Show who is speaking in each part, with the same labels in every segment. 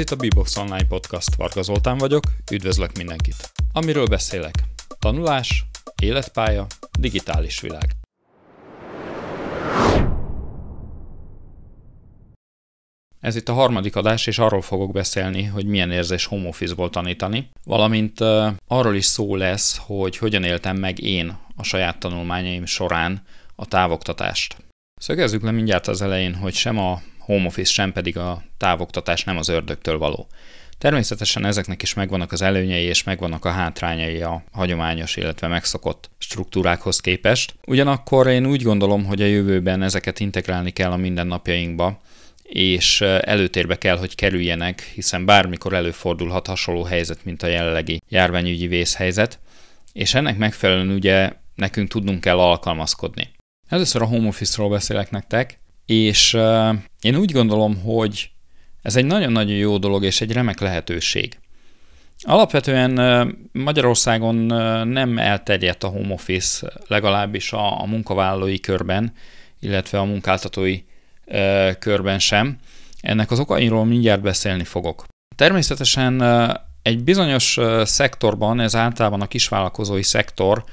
Speaker 1: Ez itt a Bebox Online Podcast, Varga Zoltán vagyok, üdvözlök mindenkit. Amiről beszélek? Tanulás, életpálya, digitális világ. Ez itt a harmadik adás, és arról fogok beszélni, hogy milyen érzés home office-ból tanítani, valamint uh, arról is szó lesz, hogy hogyan éltem meg én a saját tanulmányaim során a távoktatást. Szögezzük le mindjárt az elején, hogy sem a home office, sem pedig a távoktatás nem az ördögtől való. Természetesen ezeknek is megvannak az előnyei és megvannak a hátrányai a hagyományos, illetve megszokott struktúrákhoz képest. Ugyanakkor én úgy gondolom, hogy a jövőben ezeket integrálni kell a mindennapjainkba, és előtérbe kell, hogy kerüljenek, hiszen bármikor előfordulhat hasonló helyzet, mint a jelenlegi járványügyi vészhelyzet, és ennek megfelelően ugye nekünk tudnunk kell alkalmazkodni. Először a home office-ról beszélek nektek, és én úgy gondolom, hogy ez egy nagyon-nagyon jó dolog és egy remek lehetőség. Alapvetően Magyarországon nem elterjedt a home office, legalábbis a, a munkavállalói körben, illetve a munkáltatói uh, körben sem. Ennek az okairól mindjárt beszélni fogok. Természetesen egy bizonyos szektorban, ez általában a kisvállalkozói szektor,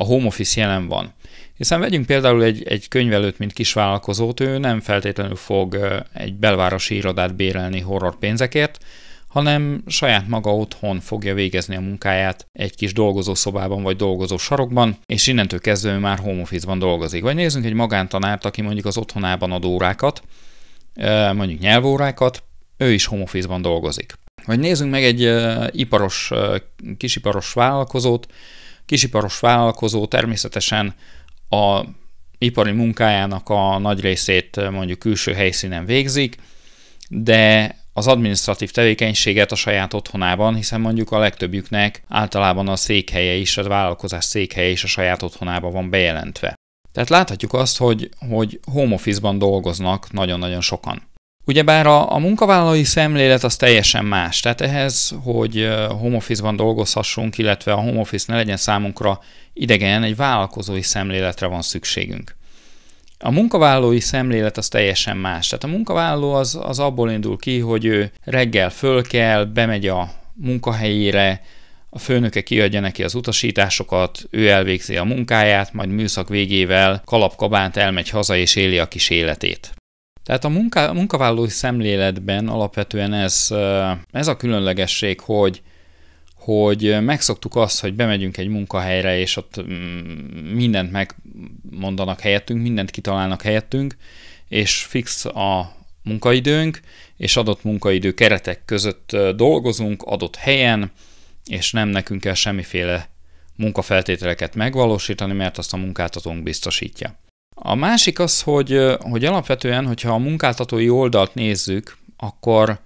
Speaker 1: a home office jelen van. Hiszen vegyünk például egy, egy könyvelőt, mint kisvállalkozót, ő nem feltétlenül fog egy belvárosi irodát bérelni horror pénzekért, hanem saját maga otthon fogja végezni a munkáját egy kis dolgozószobában vagy dolgozó sarokban, és innentől kezdve már home office-ban dolgozik. Vagy nézzünk egy magántanárt, aki mondjuk az otthonában ad órákat, mondjuk nyelvórákat, ő is home office-ban dolgozik. Vagy nézzünk meg egy iparos, kisiparos vállalkozót, kisiparos vállalkozó természetesen a ipari munkájának a nagy részét mondjuk külső helyszínen végzik, de az administratív tevékenységet a saját otthonában, hiszen mondjuk a legtöbbjüknek általában a székhelye is, a vállalkozás székhelye is a saját otthonában van bejelentve. Tehát láthatjuk azt, hogy, hogy home office-ban dolgoznak nagyon-nagyon sokan. Ugyebár a, a munkavállalói szemlélet az teljesen más, tehát ehhez, hogy home office-ban dolgozhassunk, illetve a home office ne legyen számunkra idegen, egy vállalkozói szemléletre van szükségünk. A munkavállalói szemlélet az teljesen más. Tehát a munkavállaló az, az abból indul ki, hogy ő reggel föl kell, bemegy a munkahelyére, a főnöke kiadja neki az utasításokat, ő elvégzi a munkáját, majd műszak végével kalapkabánt elmegy haza és éli a kis életét. Tehát a munka, munkavállalói szemléletben alapvetően ez, ez a különlegesség, hogy hogy megszoktuk azt, hogy bemegyünk egy munkahelyre, és ott mm, mindent megmondanak helyettünk, mindent kitalálnak helyettünk, és fix a munkaidőnk, és adott munkaidő keretek között dolgozunk adott helyen, és nem nekünk kell semmiféle munkafeltételeket megvalósítani, mert azt a munkáltatónk biztosítja. A másik az, hogy, hogy alapvetően, hogyha a munkáltatói oldalt nézzük, akkor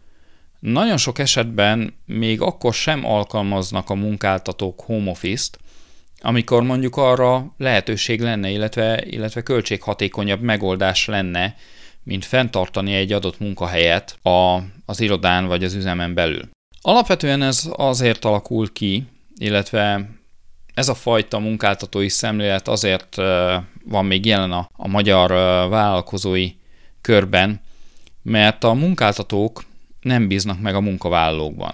Speaker 1: nagyon sok esetben még akkor sem alkalmaznak a munkáltatók home office-t, amikor mondjuk arra lehetőség lenne, illetve, illetve költséghatékonyabb megoldás lenne, mint fenntartani egy adott munkahelyet a, az irodán vagy az üzemen belül. Alapvetően ez azért alakul ki, illetve ez a fajta munkáltatói szemlélet azért van még jelen a, a magyar vállalkozói körben, mert a munkáltatók nem bíznak meg a munkavállalókban.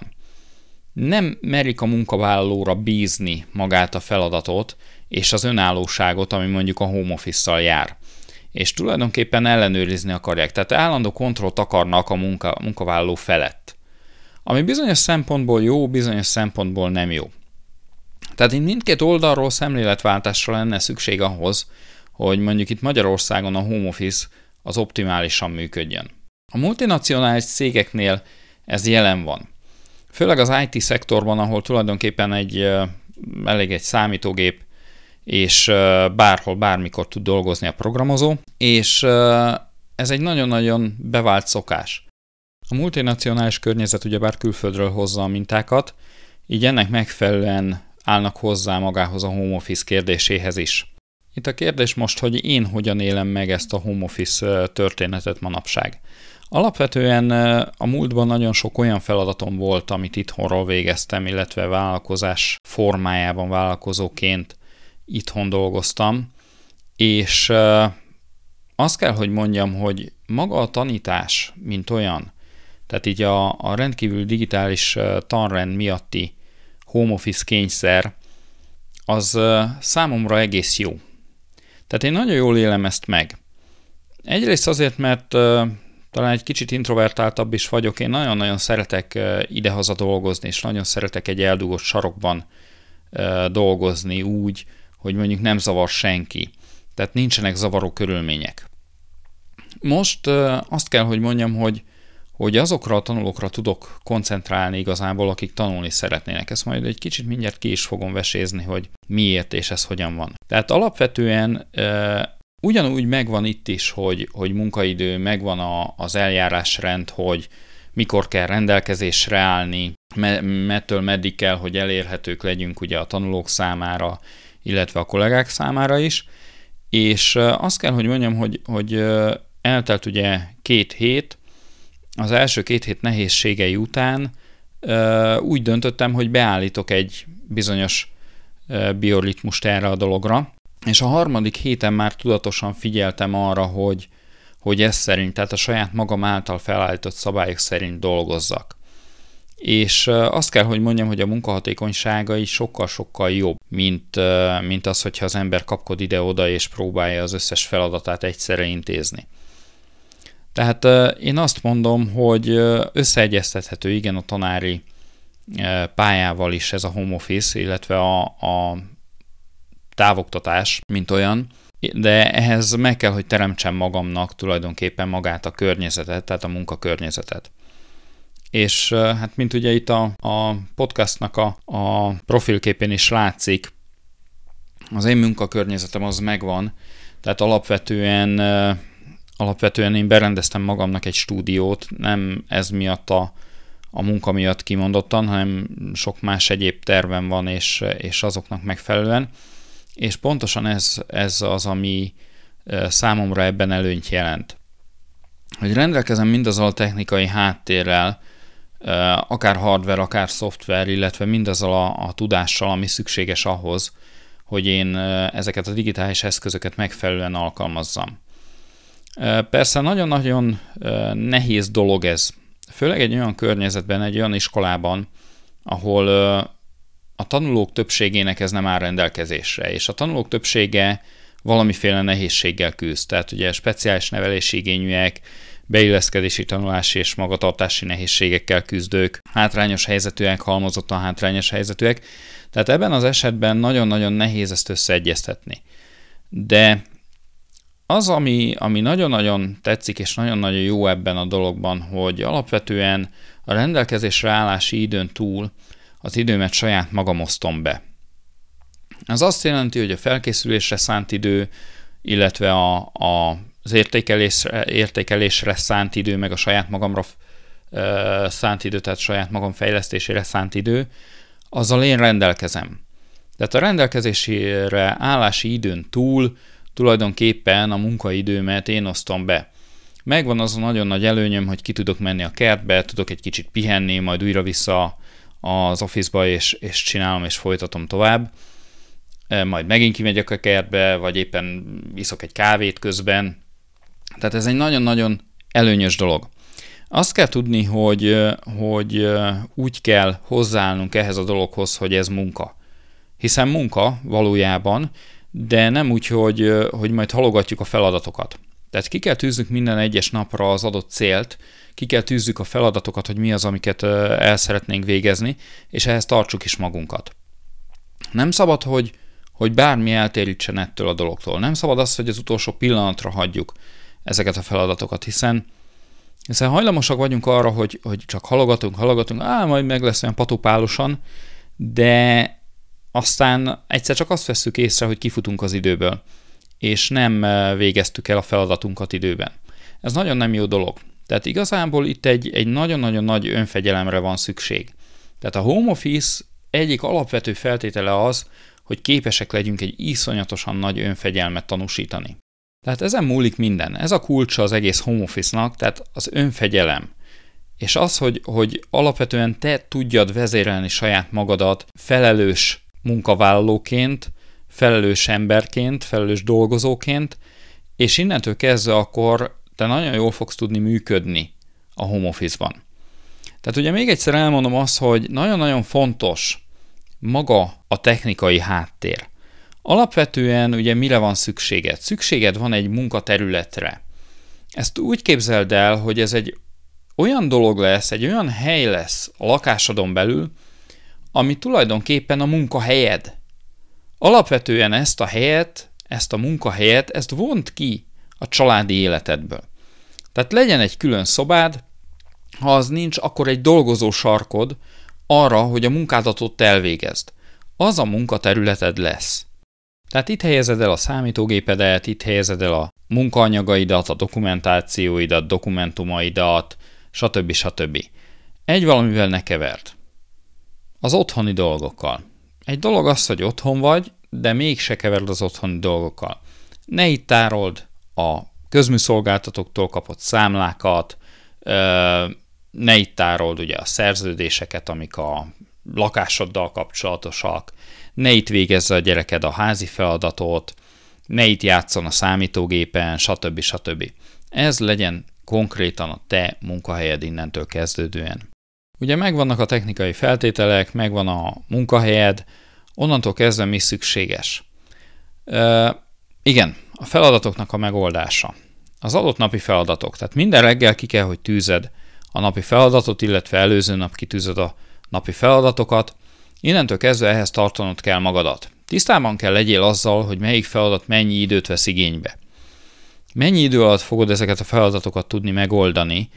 Speaker 1: Nem merik a munkavállalóra bízni magát a feladatot és az önállóságot, ami mondjuk a home office-szal jár. És tulajdonképpen ellenőrizni akarják, tehát állandó kontrollt akarnak a munka, munkavállaló felett. Ami bizonyos szempontból jó, bizonyos szempontból nem jó. Tehát itt mindkét oldalról szemléletváltásra lenne szükség ahhoz, hogy mondjuk itt Magyarországon a home office az optimálisan működjön. A multinacionális cégeknél ez jelen van. Főleg az IT szektorban, ahol tulajdonképpen egy elég egy számítógép, és bárhol, bármikor tud dolgozni a programozó, és ez egy nagyon-nagyon bevált szokás. A multinacionális környezet ugyebár külföldről hozza a mintákat, így ennek megfelelően állnak hozzá magához a home office kérdéséhez is. Itt a kérdés most, hogy én hogyan élem meg ezt a home office történetet manapság. Alapvetően a múltban nagyon sok olyan feladatom volt, amit itthonról végeztem, illetve vállalkozás formájában vállalkozóként itthon dolgoztam, és azt kell, hogy mondjam, hogy maga a tanítás, mint olyan, Tehát így a, a rendkívül digitális tanrend miatti home office kényszer, az számomra egész jó. Tehát én nagyon jól élem ezt meg. Egyrészt azért, mert talán egy kicsit introvertáltabb is vagyok, én nagyon-nagyon szeretek idehaza dolgozni, és nagyon szeretek egy eldugott sarokban dolgozni úgy, hogy mondjuk nem zavar senki. Tehát nincsenek zavaró körülmények. Most azt kell, hogy mondjam, hogy hogy azokra a tanulókra tudok koncentrálni igazából, akik tanulni szeretnének. Ezt majd egy kicsit mindjárt ki is fogom vesézni, hogy miért és ez hogyan van. Tehát alapvetően e, ugyanúgy megvan itt is, hogy, hogy munkaidő, megvan a, az eljárásrend, hogy mikor kell rendelkezésre állni, me, mettől meddig kell, hogy elérhetők legyünk ugye a tanulók számára, illetve a kollégák számára is, és azt kell, hogy mondjam, hogy, hogy eltelt ugye két hét, az első két hét nehézségei után úgy döntöttem, hogy beállítok egy bizonyos bioritmust erre a dologra, és a harmadik héten már tudatosan figyeltem arra, hogy, hogy ez szerint, tehát a saját magam által felállított szabályok szerint dolgozzak. És azt kell, hogy mondjam, hogy a munkahatékonysága is sokkal-sokkal jobb, mint, mint az, hogyha az ember kapkod ide-oda és próbálja az összes feladatát egyszerre intézni. Tehát én azt mondom, hogy összeegyeztethető igen a tanári pályával is ez a home office, illetve a, a távoktatás, mint olyan, de ehhez meg kell, hogy teremtsem magamnak tulajdonképpen magát a környezetet, tehát a munkakörnyezetet. És hát mint ugye itt a, a podcastnak a, a profilképén is látszik, az én munkakörnyezetem az megvan, tehát alapvetően alapvetően én berendeztem magamnak egy stúdiót, nem ez miatt a, a munka miatt kimondottan, hanem sok más egyéb tervem van, és, és azoknak megfelelően. És pontosan ez, ez az, ami számomra ebben előnyt jelent. Hogy rendelkezem mindazzal a technikai háttérrel, akár hardware, akár szoftver, illetve mindazzal a, a tudással, ami szükséges ahhoz, hogy én ezeket a digitális eszközöket megfelelően alkalmazzam. Persze nagyon-nagyon nehéz dolog ez, főleg egy olyan környezetben, egy olyan iskolában, ahol a tanulók többségének ez nem áll rendelkezésre, és a tanulók többsége valamiféle nehézséggel küzd. Tehát ugye speciális nevelési igényűek, beilleszkedési tanulási és magatartási nehézségekkel küzdők, hátrányos helyzetűek, halmozottan hátrányos helyzetűek. Tehát ebben az esetben nagyon-nagyon nehéz ezt összeegyeztetni. De az, ami, ami nagyon-nagyon tetszik és nagyon-nagyon jó ebben a dologban, hogy alapvetően a rendelkezésre állási időn túl az időmet saját magam osztom be. Ez azt jelenti, hogy a felkészülésre szánt idő, illetve a, a, az értékelésre, értékelésre szánt idő, meg a saját magamra e, szánt idő, tehát saját magam fejlesztésére szánt idő, azzal én rendelkezem. Tehát a rendelkezésére állási időn túl tulajdonképpen a munkaidőmet én osztom be. Megvan az a nagyon nagy előnyöm, hogy ki tudok menni a kertbe, tudok egy kicsit pihenni, majd újra vissza az office-ba, és, és csinálom, és folytatom tovább. E, majd megint kimegyek a kertbe, vagy éppen iszok egy kávét közben. Tehát ez egy nagyon-nagyon előnyös dolog. Azt kell tudni, hogy, hogy úgy kell hozzáállnunk ehhez a dologhoz, hogy ez munka. Hiszen munka valójában, de nem úgy, hogy, hogy majd halogatjuk a feladatokat. Tehát ki kell tűzzük minden egyes napra az adott célt, ki kell tűzzük a feladatokat, hogy mi az, amiket el szeretnénk végezni, és ehhez tartsuk is magunkat. Nem szabad, hogy, hogy bármi eltérítsen ettől a dologtól. Nem szabad az, hogy az utolsó pillanatra hagyjuk ezeket a feladatokat, hiszen hiszen hajlamosak vagyunk arra, hogy, hogy csak halogatunk, halogatunk, á, majd meg lesz olyan patopálosan, de aztán egyszer csak azt veszük észre, hogy kifutunk az időből, és nem eh, végeztük el a feladatunkat időben. Ez nagyon nem jó dolog. Tehát igazából itt egy, egy nagyon-nagyon nagy önfegyelemre van szükség. Tehát a home office egyik alapvető feltétele az, hogy képesek legyünk egy iszonyatosan nagy önfegyelmet tanúsítani. Tehát ezen múlik minden. Ez a kulcsa az egész home office-nak, tehát az önfegyelem. És az, hogy, hogy alapvetően te tudjad vezérelni saját magadat felelős munkavállalóként, felelős emberként, felelős dolgozóként, és innentől kezdve akkor te nagyon jól fogsz tudni működni a home office-ban. Tehát ugye még egyszer elmondom azt, hogy nagyon-nagyon fontos maga a technikai háttér. Alapvetően ugye mire van szükséged? Szükséged van egy munkaterületre. Ezt úgy képzeld el, hogy ez egy olyan dolog lesz, egy olyan hely lesz a lakásodon belül, ami tulajdonképpen a munkahelyed. Alapvetően ezt a helyet, ezt a munkahelyet, ezt vont ki a családi életedből. Tehát legyen egy külön szobád, ha az nincs, akkor egy dolgozó sarkod arra, hogy a munkádatot elvégezd. Az a munkaterületed lesz. Tehát itt helyezed el a számítógépedet, itt helyezed el a munkaanyagaidat, a dokumentációidat, dokumentumaidat, stb. stb. Egy valamivel ne kevert. Az otthoni dolgokkal. Egy dolog az, hogy otthon vagy, de mégse keverd az otthoni dolgokkal. Ne itt tárold a közműszolgáltatóktól kapott számlákat, ne itt tárold ugye a szerződéseket, amik a lakásoddal kapcsolatosak, ne itt végezze a gyereked a házi feladatot, ne itt játszon a számítógépen, stb. stb. Ez legyen konkrétan a te munkahelyed innentől kezdődően. Ugye megvannak a technikai feltételek, megvan a munkahelyed, onnantól kezdve mi szükséges. E, igen, a feladatoknak a megoldása. Az adott napi feladatok. Tehát minden reggel ki kell, hogy tűzed a napi feladatot, illetve előző nap kitűzöd a napi feladatokat. Innentől kezdve ehhez tartanod kell magadat. Tisztában kell legyél azzal, hogy melyik feladat mennyi időt vesz igénybe. Mennyi idő alatt fogod ezeket a feladatokat tudni megoldani,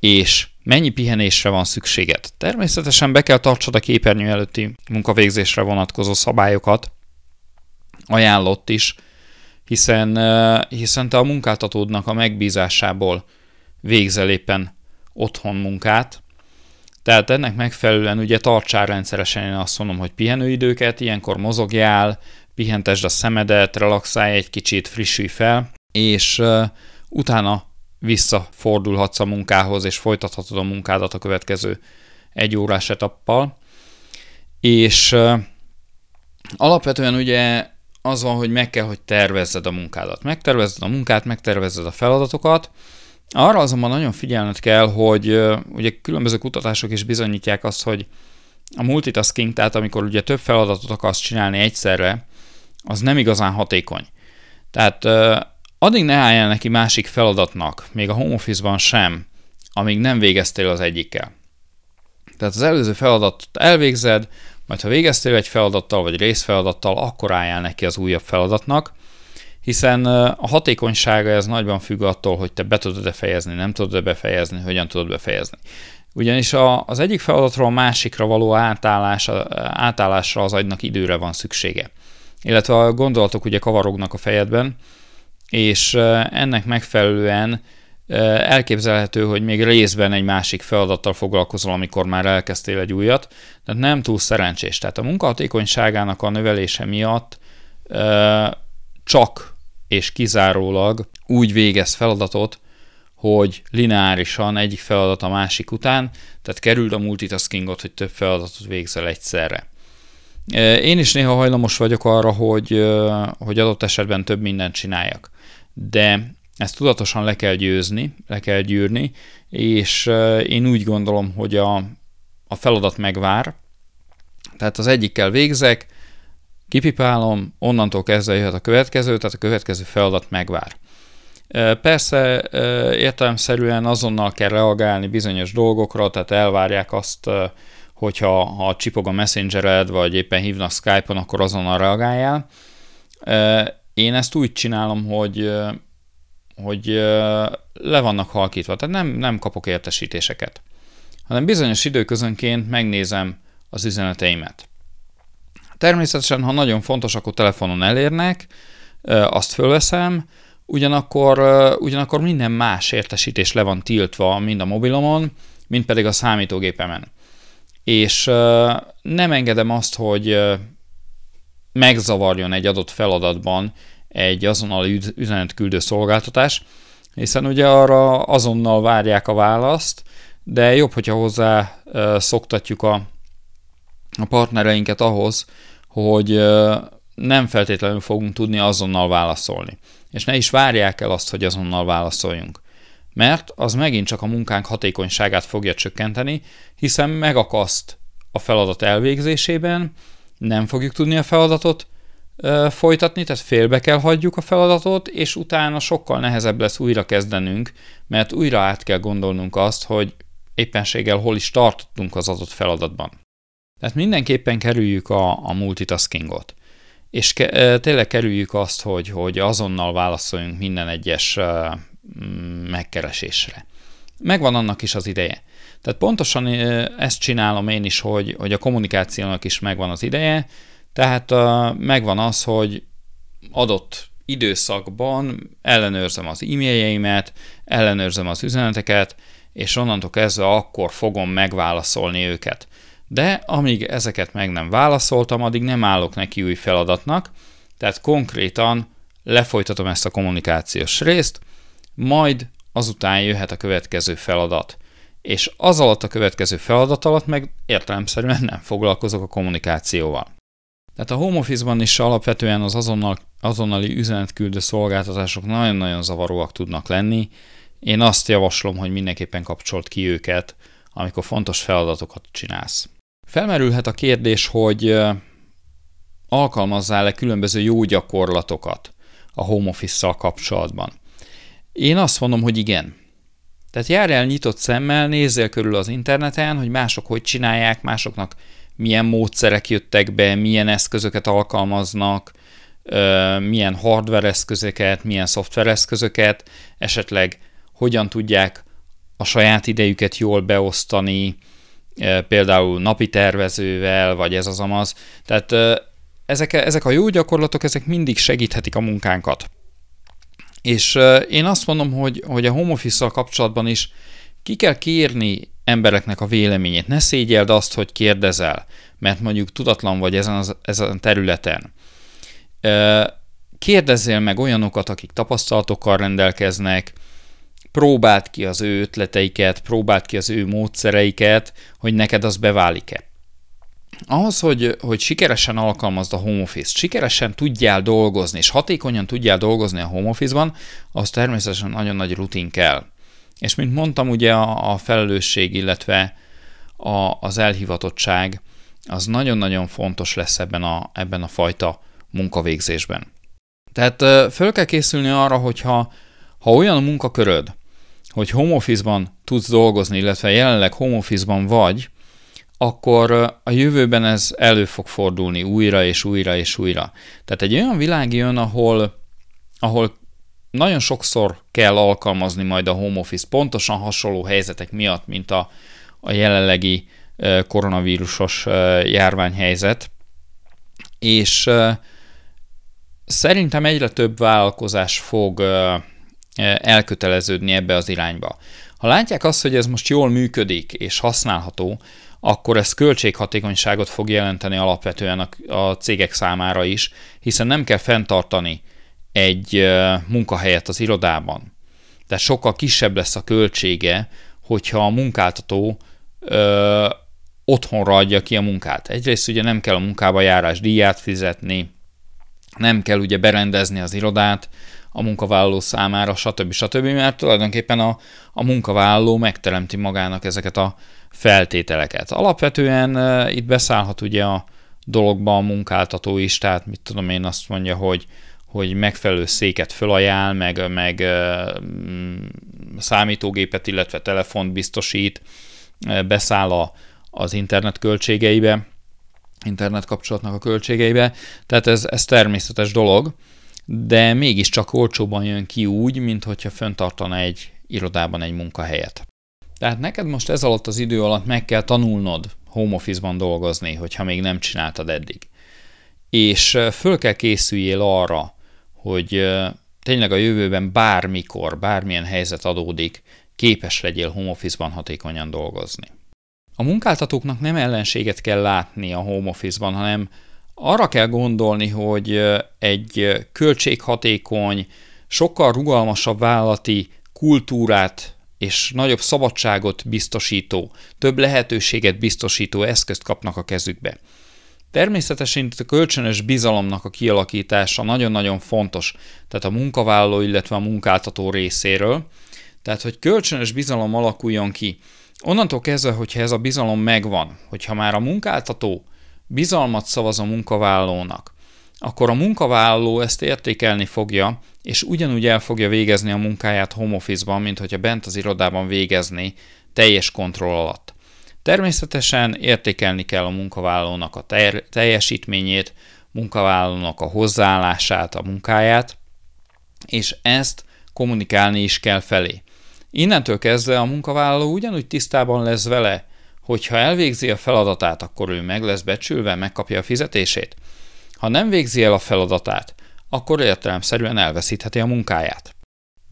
Speaker 1: és mennyi pihenésre van szükséged. Természetesen be kell tartsad a képernyő előtti munkavégzésre vonatkozó szabályokat, ajánlott is, hiszen, hiszen te a munkáltatódnak a megbízásából végzel éppen otthon munkát, tehát ennek megfelelően ugye tartsál rendszeresen, én azt mondom, hogy pihenőidőket, ilyenkor mozogjál, pihentesd a szemedet, relaxálj egy kicsit, frissülj fel, és uh, utána visszafordulhatsz a munkához, és folytathatod a munkádat a következő egy órás etappal. És alapvetően ugye az van, hogy meg kell, hogy tervezzed a munkádat. Megtervezzed a munkát, megtervezzed a feladatokat, arra azonban nagyon figyelned kell, hogy ugye különböző kutatások is bizonyítják azt, hogy a multitasking, tehát amikor ugye több feladatot akarsz csinálni egyszerre, az nem igazán hatékony. Tehát addig ne álljál neki másik feladatnak, még a home office-ban sem, amíg nem végeztél az egyikkel. Tehát az előző feladatot elvégzed, majd ha végeztél egy feladattal vagy részfeladattal, akkor álljál neki az újabb feladatnak, hiszen a hatékonysága ez nagyban függ attól, hogy te be tudod-e nem tudod-e befejezni, hogyan tudod befejezni. Ugyanis az egyik feladatról a másikra való átállás, átállásra az agynak időre van szüksége. Illetve a gondolatok ugye kavarognak a fejedben, és ennek megfelelően elképzelhető, hogy még részben egy másik feladattal foglalkozol, amikor már elkezdtél egy újat, tehát nem túl szerencsés. Tehát a munkahatékonyságának a növelése miatt csak és kizárólag úgy végez feladatot, hogy lineárisan egyik feladat a másik után, tehát kerüld a multitaskingot, hogy több feladatot végzel egyszerre. Én is néha hajlamos vagyok arra, hogy, hogy adott esetben több mindent csináljak de ezt tudatosan le kell győzni, le kell gyűrni, és én úgy gondolom, hogy a, a feladat megvár, tehát az egyikkel végzek, kipipálom, onnantól kezdve jöhet a következő, tehát a következő feladat megvár. Persze értelemszerűen azonnal kell reagálni bizonyos dolgokra, tehát elvárják azt, hogyha ha csipog a messengered, vagy éppen hívnak Skype-on, akkor azonnal reagáljál. Én ezt úgy csinálom, hogy, hogy le vannak halkítva, tehát nem, nem kapok értesítéseket, hanem bizonyos időközönként megnézem az üzeneteimet. Természetesen, ha nagyon fontos, akkor telefonon elérnek, azt fölveszem, ugyanakkor, ugyanakkor minden más értesítés le van tiltva, mind a mobilomon, mind pedig a számítógépemen. És nem engedem azt, hogy megzavarjon egy adott feladatban egy azonnali üzenetküldő szolgáltatás, hiszen ugye arra azonnal várják a választ, de jobb, hogyha hozzá szoktatjuk a, a partnereinket ahhoz, hogy nem feltétlenül fogunk tudni azonnal válaszolni. És ne is várják el azt, hogy azonnal válaszoljunk. mert az megint csak a munkánk hatékonyságát fogja csökkenteni, hiszen megakaszt a feladat elvégzésében, nem fogjuk tudni a feladatot ö, folytatni, tehát félbe kell hagyjuk a feladatot, és utána sokkal nehezebb lesz újra kezdenünk, mert újra át kell gondolnunk azt, hogy éppenséggel hol is tartottunk az adott feladatban. Tehát mindenképpen kerüljük a, a multitaskingot. És ke, tényleg kerüljük azt, hogy, hogy azonnal válaszoljunk minden egyes mm, megkeresésre. Megvan annak is az ideje. Tehát pontosan ezt csinálom én is, hogy, hogy a kommunikációnak is megvan az ideje, tehát megvan az, hogy adott időszakban ellenőrzem az e-mailjeimet, ellenőrzem az üzeneteket, és onnantól kezdve akkor fogom megválaszolni őket. De amíg ezeket meg nem válaszoltam, addig nem állok neki új feladatnak, tehát konkrétan lefolytatom ezt a kommunikációs részt, majd azután jöhet a következő feladat. És az alatt a következő feladat alatt meg értelemszerűen nem foglalkozok a kommunikációval. Tehát a home office-ban is alapvetően az azonnal, azonnali üzenetküldő szolgáltatások nagyon-nagyon zavaróak tudnak lenni. Én azt javaslom, hogy mindenképpen kapcsolt ki őket, amikor fontos feladatokat csinálsz. Felmerülhet a kérdés, hogy alkalmazzál-e különböző jó gyakorlatokat a home office-szal kapcsolatban. Én azt mondom, hogy igen. Tehát járj el nyitott szemmel, nézzél körül az interneten, hogy mások hogy csinálják, másoknak milyen módszerek jöttek be, milyen eszközöket alkalmaznak, milyen hardware eszközöket, milyen szoftver eszközöket, esetleg hogyan tudják a saját idejüket jól beosztani, például napi tervezővel, vagy ez az amaz. Tehát ezek, ezek a jó gyakorlatok, ezek mindig segíthetik a munkánkat. És én azt mondom, hogy, hogy a home office kapcsolatban is ki kell kérni embereknek a véleményét. Ne szégyeld azt, hogy kérdezel, mert mondjuk tudatlan vagy ezen, az, ezen a területen. Kérdezzél meg olyanokat, akik tapasztalatokkal rendelkeznek, próbáld ki az ő ötleteiket, próbáld ki az ő módszereiket, hogy neked az beválik-e. Ahhoz, hogy, hogy sikeresen alkalmazd a home office sikeresen tudjál dolgozni, és hatékonyan tudjál dolgozni a home office-ban, az természetesen nagyon nagy rutin kell. És mint mondtam, ugye a, a felelősség, illetve a, az elhivatottság az nagyon-nagyon fontos lesz ebben a, ebben a fajta munkavégzésben. Tehát föl kell készülni arra, hogyha ha olyan a munkaköröd, hogy home office-ban tudsz dolgozni, illetve jelenleg home office-ban vagy, akkor a jövőben ez elő fog fordulni újra és újra és újra. Tehát egy olyan világ jön, ahol, ahol nagyon sokszor kell alkalmazni majd a home office pontosan hasonló helyzetek miatt, mint a, a jelenlegi koronavírusos járványhelyzet, és szerintem egyre több vállalkozás fog elköteleződni ebbe az irányba. Ha látják azt, hogy ez most jól működik és használható, akkor ez költséghatékonyságot fog jelenteni alapvetően a, a cégek számára is, hiszen nem kell fenntartani egy munkahelyet az irodában. Tehát sokkal kisebb lesz a költsége, hogyha a munkáltató ö, otthonra adja ki a munkát. Egyrészt ugye nem kell a munkába járás díját fizetni, nem kell ugye berendezni az irodát a munkavállaló számára, stb. stb. mert tulajdonképpen a, a munkavállaló megteremti magának ezeket a feltételeket. Alapvetően uh, itt beszállhat ugye a dologba a munkáltató is, tehát mit tudom én azt mondja, hogy hogy megfelelő széket fölajánl, meg, meg uh, számítógépet, illetve telefont biztosít, uh, beszáll a, az internet költségeibe, internet kapcsolatnak a költségeibe, tehát ez, ez természetes dolog, de mégiscsak olcsóban jön ki úgy, mint hogyha föntartana egy irodában egy munkahelyet. Tehát neked most ez alatt az idő alatt meg kell tanulnod home office-ban dolgozni, hogyha még nem csináltad eddig. És föl kell készüljél arra, hogy tényleg a jövőben bármikor, bármilyen helyzet adódik, képes legyél home office-ban hatékonyan dolgozni. A munkáltatóknak nem ellenséget kell látni a home office-ban, hanem arra kell gondolni, hogy egy költséghatékony, sokkal rugalmasabb vállalati kultúrát és nagyobb szabadságot biztosító, több lehetőséget biztosító eszközt kapnak a kezükbe. Természetesen itt a kölcsönös bizalomnak a kialakítása nagyon-nagyon fontos, tehát a munkavállaló, illetve a munkáltató részéről. Tehát, hogy kölcsönös bizalom alakuljon ki. Onnantól kezdve, hogyha ez a bizalom megvan, hogyha már a munkáltató bizalmat szavaz a munkavállalónak, akkor a munkavállaló ezt értékelni fogja, és ugyanúgy el fogja végezni a munkáját home office-ban, mint hogyha bent az irodában végezni teljes kontroll alatt. Természetesen értékelni kell a munkavállalónak a teljesítményét, munkavállalónak a hozzáállását, a munkáját, és ezt kommunikálni is kell felé. Innentől kezdve a munkavállaló ugyanúgy tisztában lesz vele, hogy ha elvégzi a feladatát, akkor ő meg lesz becsülve, megkapja a fizetését. Ha nem végzi el a feladatát, akkor értelemszerűen elveszítheti a munkáját.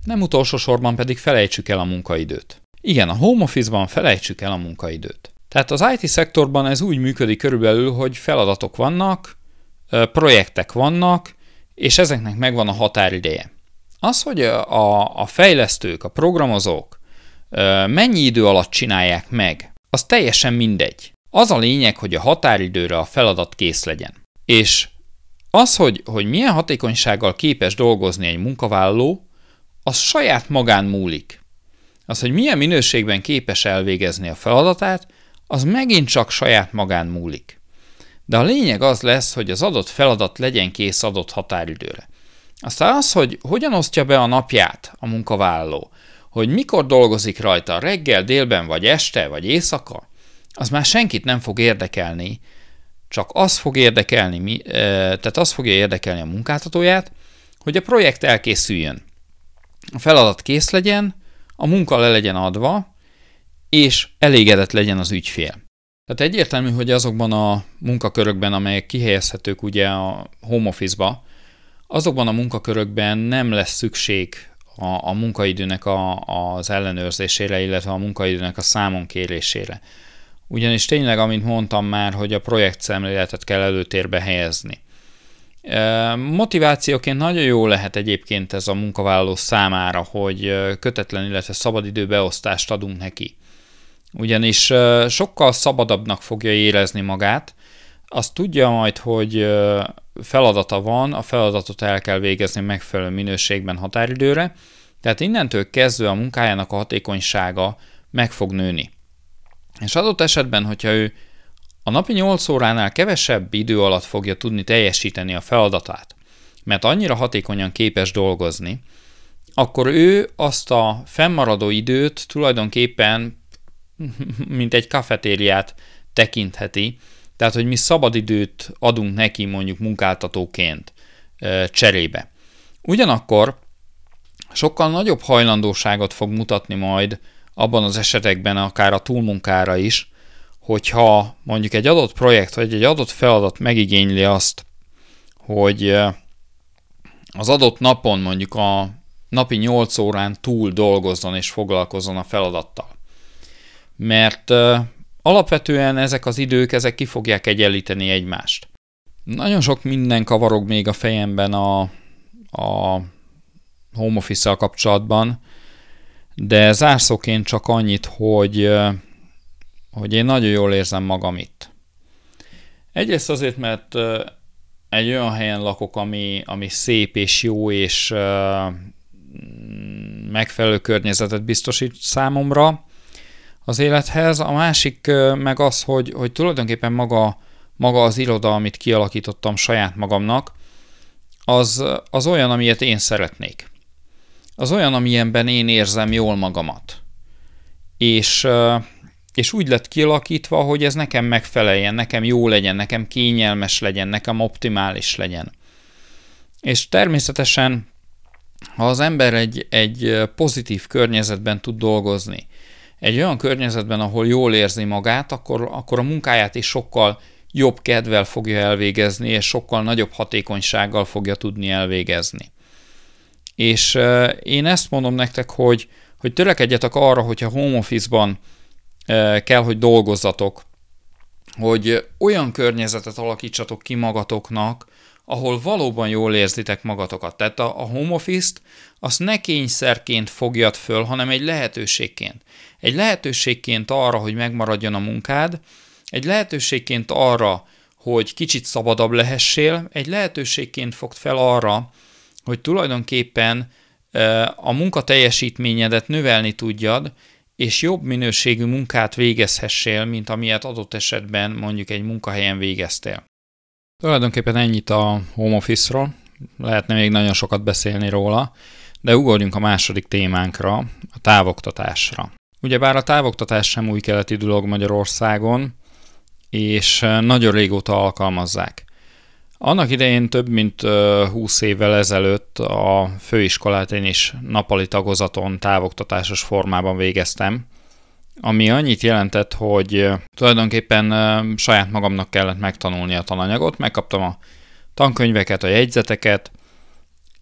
Speaker 1: Nem utolsó sorban pedig felejtsük el a munkaidőt. Igen, a home office-ban felejtsük el a munkaidőt. Tehát az IT szektorban ez úgy működik körülbelül, hogy feladatok vannak, projektek vannak, és ezeknek megvan a határideje. Az, hogy a, a fejlesztők, a programozók mennyi idő alatt csinálják meg, az teljesen mindegy. Az a lényeg, hogy a határidőre a feladat kész legyen. És az, hogy, hogy milyen hatékonysággal képes dolgozni egy munkavállaló, az saját magán múlik. Az, hogy milyen minőségben képes elvégezni a feladatát, az megint csak saját magán múlik. De a lényeg az lesz, hogy az adott feladat legyen kész adott határidőre. Aztán az, hogy hogyan osztja be a napját a munkavállaló, hogy mikor dolgozik rajta, reggel, délben, vagy este, vagy éjszaka, az már senkit nem fog érdekelni, csak az fog érdekelni, tehát az fogja érdekelni a munkáltatóját, hogy a projekt elkészüljön. A feladat kész legyen, a munka le legyen adva, és elégedett legyen az ügyfél. Tehát egyértelmű, hogy azokban a munkakörökben, amelyek kihelyezhetők ugye a home office-ba, azokban a munkakörökben nem lesz szükség a, a munkaidőnek a, az ellenőrzésére, illetve a munkaidőnek a számon kérésére. Ugyanis tényleg, amint mondtam már, hogy a projekt szemléletet kell előtérbe helyezni. Motivációként nagyon jó lehet egyébként ez a munkavállaló számára, hogy kötetlen, illetve szabadidő beosztást adunk neki. Ugyanis sokkal szabadabbnak fogja érezni magát, azt tudja majd, hogy feladata van, a feladatot el kell végezni megfelelő minőségben határidőre, tehát innentől kezdve a munkájának a hatékonysága meg fog nőni. És adott esetben, hogyha ő a napi 8 óránál kevesebb idő alatt fogja tudni teljesíteni a feladatát, mert annyira hatékonyan képes dolgozni, akkor ő azt a fennmaradó időt tulajdonképpen mint egy kafetériát tekintheti, tehát hogy mi szabadidőt adunk neki mondjuk munkáltatóként cserébe. Ugyanakkor sokkal nagyobb hajlandóságot fog mutatni majd abban az esetekben akár a túlmunkára is, hogyha mondjuk egy adott projekt vagy egy adott feladat megigényli azt, hogy az adott napon mondjuk a napi 8 órán túl dolgozzon és foglalkozzon a feladattal. Mert alapvetően ezek az idők, ezek ki fogják egyenlíteni egymást. Nagyon sok minden kavarog még a fejemben a, a home office kapcsolatban, de zárszóként csak annyit, hogy, hogy én nagyon jól érzem magam itt. Egyrészt azért, mert egy olyan helyen lakok, ami, ami szép és jó, és megfelelő környezetet biztosít számomra, az élethez, a másik meg az, hogy, hogy tulajdonképpen maga, maga az iroda, amit kialakítottam saját magamnak, az, az olyan, amilyet én szeretnék. Az olyan, amilyenben én érzem jól magamat. És, és úgy lett kialakítva, hogy ez nekem megfeleljen, nekem jó legyen, nekem kényelmes legyen, nekem optimális legyen. És természetesen, ha az ember egy, egy pozitív környezetben tud dolgozni, egy olyan környezetben, ahol jól érzi magát, akkor, akkor a munkáját is sokkal jobb kedvel fogja elvégezni, és sokkal nagyobb hatékonysággal fogja tudni elvégezni. És én ezt mondom nektek, hogy, hogy törekedjetek arra, hogyha home office-ban kell, hogy dolgozzatok, hogy olyan környezetet alakítsatok ki magatoknak, ahol valóban jól érzitek magatokat. Tehát a, a home office-t azt ne kényszerként fogjad föl, hanem egy lehetőségként. Egy lehetőségként arra, hogy megmaradjon a munkád, egy lehetőségként arra, hogy kicsit szabadabb lehessél, egy lehetőségként fogd fel arra, hogy tulajdonképpen a munkateljesítményedet növelni tudjad, és jobb minőségű munkát végezhessél, mint amilyet adott esetben mondjuk egy munkahelyen végeztél. Tulajdonképpen ennyit a home office-ról, lehetne még nagyon sokat beszélni róla, de ugorjunk a második témánkra, a távoktatásra. Ugyebár a távoktatás sem új keleti dolog Magyarországon, és nagyon régóta alkalmazzák. Annak idején több mint 20 évvel ezelőtt a főiskolát én is napali tagozaton távoktatásos formában végeztem, ami annyit jelentett, hogy tulajdonképpen saját magamnak kellett megtanulni a tananyagot, megkaptam a tankönyveket, a jegyzeteket,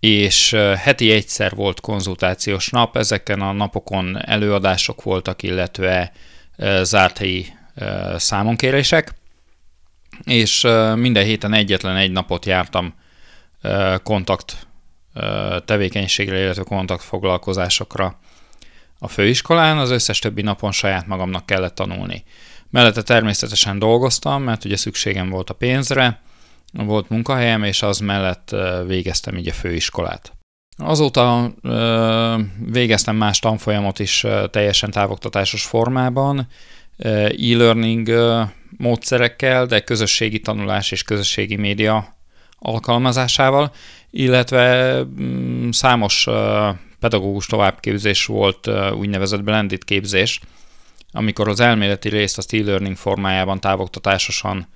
Speaker 1: és heti egyszer volt konzultációs nap, ezeken a napokon előadások voltak, illetve zárt helyi számonkérések, és minden héten egyetlen egy napot jártam kontakt tevékenységre, illetve kontakt foglalkozásokra a főiskolán, az összes többi napon saját magamnak kellett tanulni. Mellette természetesen dolgoztam, mert ugye szükségem volt a pénzre, volt munkahelyem, és az mellett végeztem így a főiskolát. Azóta végeztem más tanfolyamot is teljesen távoktatásos formában, e-learning módszerekkel, de közösségi tanulás és közösségi média alkalmazásával, illetve mm, számos pedagógus továbbképzés volt úgynevezett blended képzés, amikor az elméleti részt a e-learning formájában távoktatásosan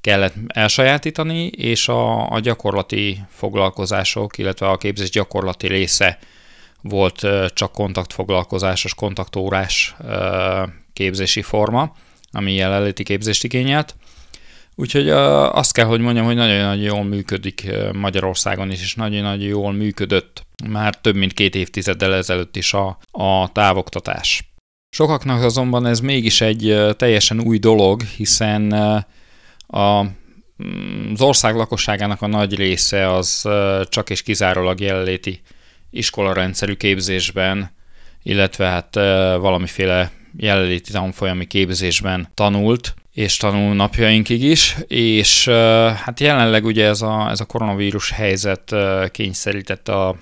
Speaker 1: kellett elsajátítani, és a, a gyakorlati foglalkozások, illetve a képzés gyakorlati része volt csak kontaktfoglalkozásos, kontaktórás képzési forma, ami jelenléti képzést igényelt. Úgyhogy azt kell, hogy mondjam, hogy nagyon-nagyon jól működik Magyarországon is, és nagyon-nagyon jól működött már több mint két évtizeddel ezelőtt is a, a távoktatás. Sokaknak azonban ez mégis egy teljesen új dolog, hiszen a, mm, az ország lakosságának a nagy része az csak és kizárólag jelenléti iskolarendszerű képzésben, illetve hát valamiféle jelenléti tanfolyami képzésben tanult, és tanul napjainkig is, és hát jelenleg ugye ez a, ez a koronavírus helyzet kényszerítette a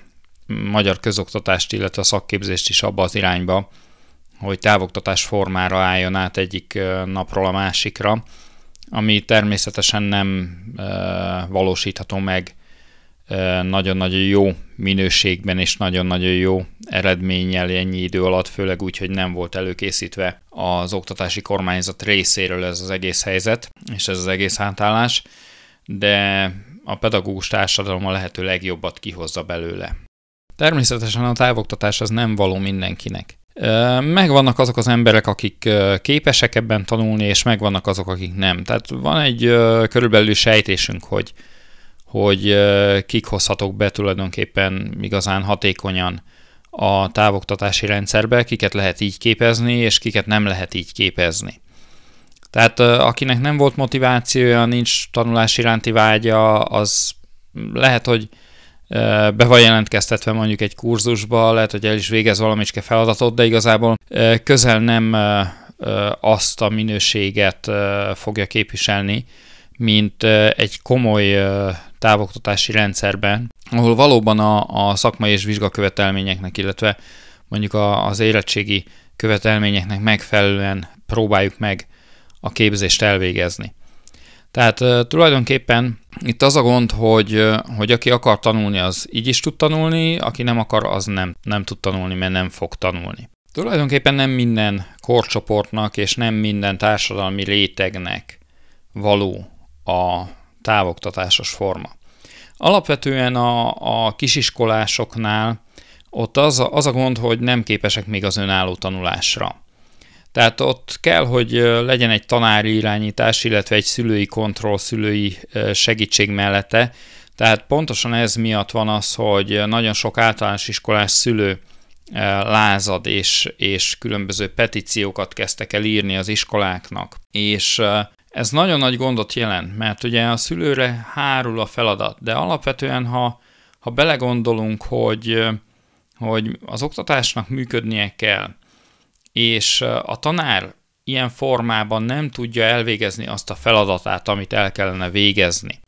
Speaker 1: magyar közoktatást, illetve a szakképzést is abba az irányba, hogy távoktatás formára álljon át egyik napról a másikra, ami természetesen nem valósítható meg nagyon-nagyon jó minőségben és nagyon-nagyon jó eredménnyel ennyi idő alatt, főleg úgy, hogy nem volt előkészítve az oktatási kormányzat részéről ez az egész helyzet, és ez az egész átállás, de a pedagógus társadalom a lehető legjobbat kihozza belőle. Természetesen a távoktatás az nem való mindenkinek. Megvannak azok az emberek, akik képesek ebben tanulni, és megvannak azok, akik nem. Tehát van egy körülbelül sejtésünk, hogy, hogy kik hozhatok be tulajdonképpen igazán hatékonyan a távoktatási rendszerbe, kiket lehet így képezni, és kiket nem lehet így képezni. Tehát akinek nem volt motivációja, nincs tanulás iránti vágya, az lehet, hogy be van jelentkeztetve mondjuk egy kurzusba, lehet, hogy el is végez valamicske feladatot, de igazából közel nem azt a minőséget fogja képviselni, mint egy komoly távoktatási rendszerben, ahol valóban a, a szakmai és vizsgakövetelményeknek, illetve mondjuk a, az érettségi követelményeknek megfelelően próbáljuk meg a képzést elvégezni. Tehát tulajdonképpen itt az a gond, hogy, hogy aki akar tanulni, az így is tud tanulni, aki nem akar, az nem, nem tud tanulni, mert nem fog tanulni. Tulajdonképpen nem minden korcsoportnak és nem minden társadalmi rétegnek való a távoktatásos forma. Alapvetően a, a kisiskolásoknál ott az a, az a gond, hogy nem képesek még az önálló tanulásra. Tehát ott kell, hogy legyen egy tanári irányítás, illetve egy szülői kontroll, szülői segítség mellette. Tehát pontosan ez miatt van az, hogy nagyon sok általános iskolás szülő lázad, és, és különböző petíciókat kezdtek el írni az iskoláknak. És ez nagyon nagy gondot jelent, mert ugye a szülőre hárul a feladat, de alapvetően, ha, ha belegondolunk, hogy, hogy az oktatásnak működnie kell, és a tanár ilyen formában nem tudja elvégezni azt a feladatát, amit el kellene végezni.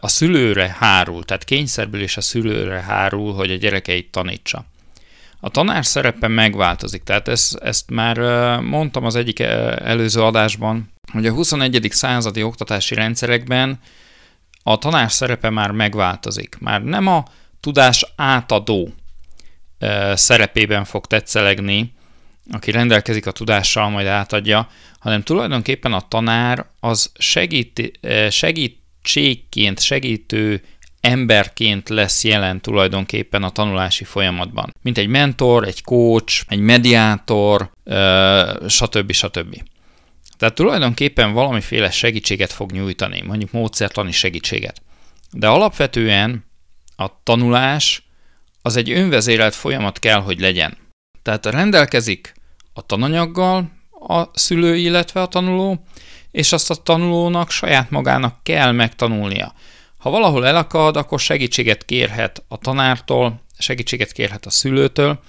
Speaker 1: A szülőre hárul, tehát kényszerből is a szülőre hárul, hogy a gyerekeit tanítsa. A tanár szerepe megváltozik, tehát ezt, ezt már mondtam az egyik előző adásban, hogy a 21. századi oktatási rendszerekben a tanár szerepe már megváltozik. Már nem a tudás átadó szerepében fog tetszelegni, aki rendelkezik a tudással, majd átadja, hanem tulajdonképpen a tanár az segít, segítségként, segítő emberként lesz jelen tulajdonképpen a tanulási folyamatban. Mint egy mentor, egy coach, egy mediátor, stb. stb. Tehát tulajdonképpen valamiféle segítséget fog nyújtani, mondjuk módszertani segítséget. De alapvetően a tanulás az egy önvezérelt folyamat kell, hogy legyen. Tehát rendelkezik a tananyaggal a szülő, illetve a tanuló, és azt a tanulónak saját magának kell megtanulnia. Ha valahol elakad, akkor segítséget kérhet a tanártól, segítséget kérhet a szülőtől,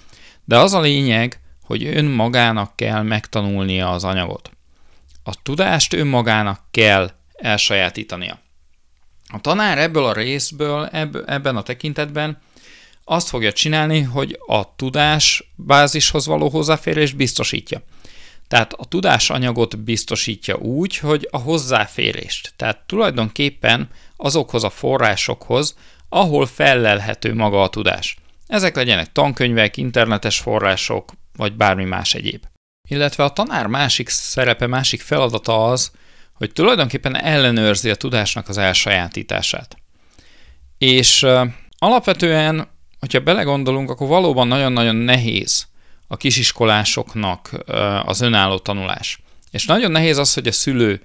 Speaker 1: de az a lényeg, hogy önmagának kell megtanulnia az anyagot. A tudást önmagának kell elsajátítania. A tanár ebből a részből, ebben a tekintetben azt fogja csinálni, hogy a tudás bázishoz való hozzáférést biztosítja. Tehát a tudásanyagot biztosítja úgy, hogy a hozzáférést. Tehát tulajdonképpen azokhoz a forrásokhoz, ahol fellelhető maga a tudás. Ezek legyenek tankönyvek, internetes források, vagy bármi más egyéb. Illetve a tanár másik szerepe, másik feladata az, hogy tulajdonképpen ellenőrzi a tudásnak az elsajátítását. És alapvetően, hogyha belegondolunk, akkor valóban nagyon-nagyon nehéz a kisiskolásoknak az önálló tanulás. És nagyon nehéz az, hogy a szülő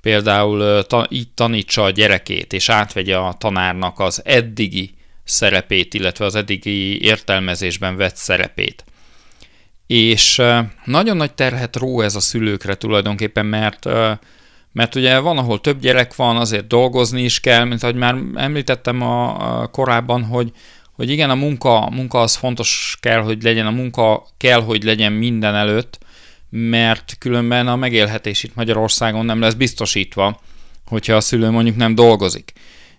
Speaker 1: például ta, így tanítsa a gyerekét, és átvegye a tanárnak az eddigi szerepét, illetve az eddigi értelmezésben vett szerepét. És nagyon nagy terhet ró ez a szülőkre tulajdonképpen, mert mert ugye van, ahol több gyerek van, azért dolgozni is kell, mint ahogy már említettem a korábban, hogy, hogy igen, a munka, munka az fontos kell, hogy legyen, a munka kell, hogy legyen minden előtt, mert különben a megélhetés itt Magyarországon nem lesz biztosítva, hogyha a szülő mondjuk nem dolgozik.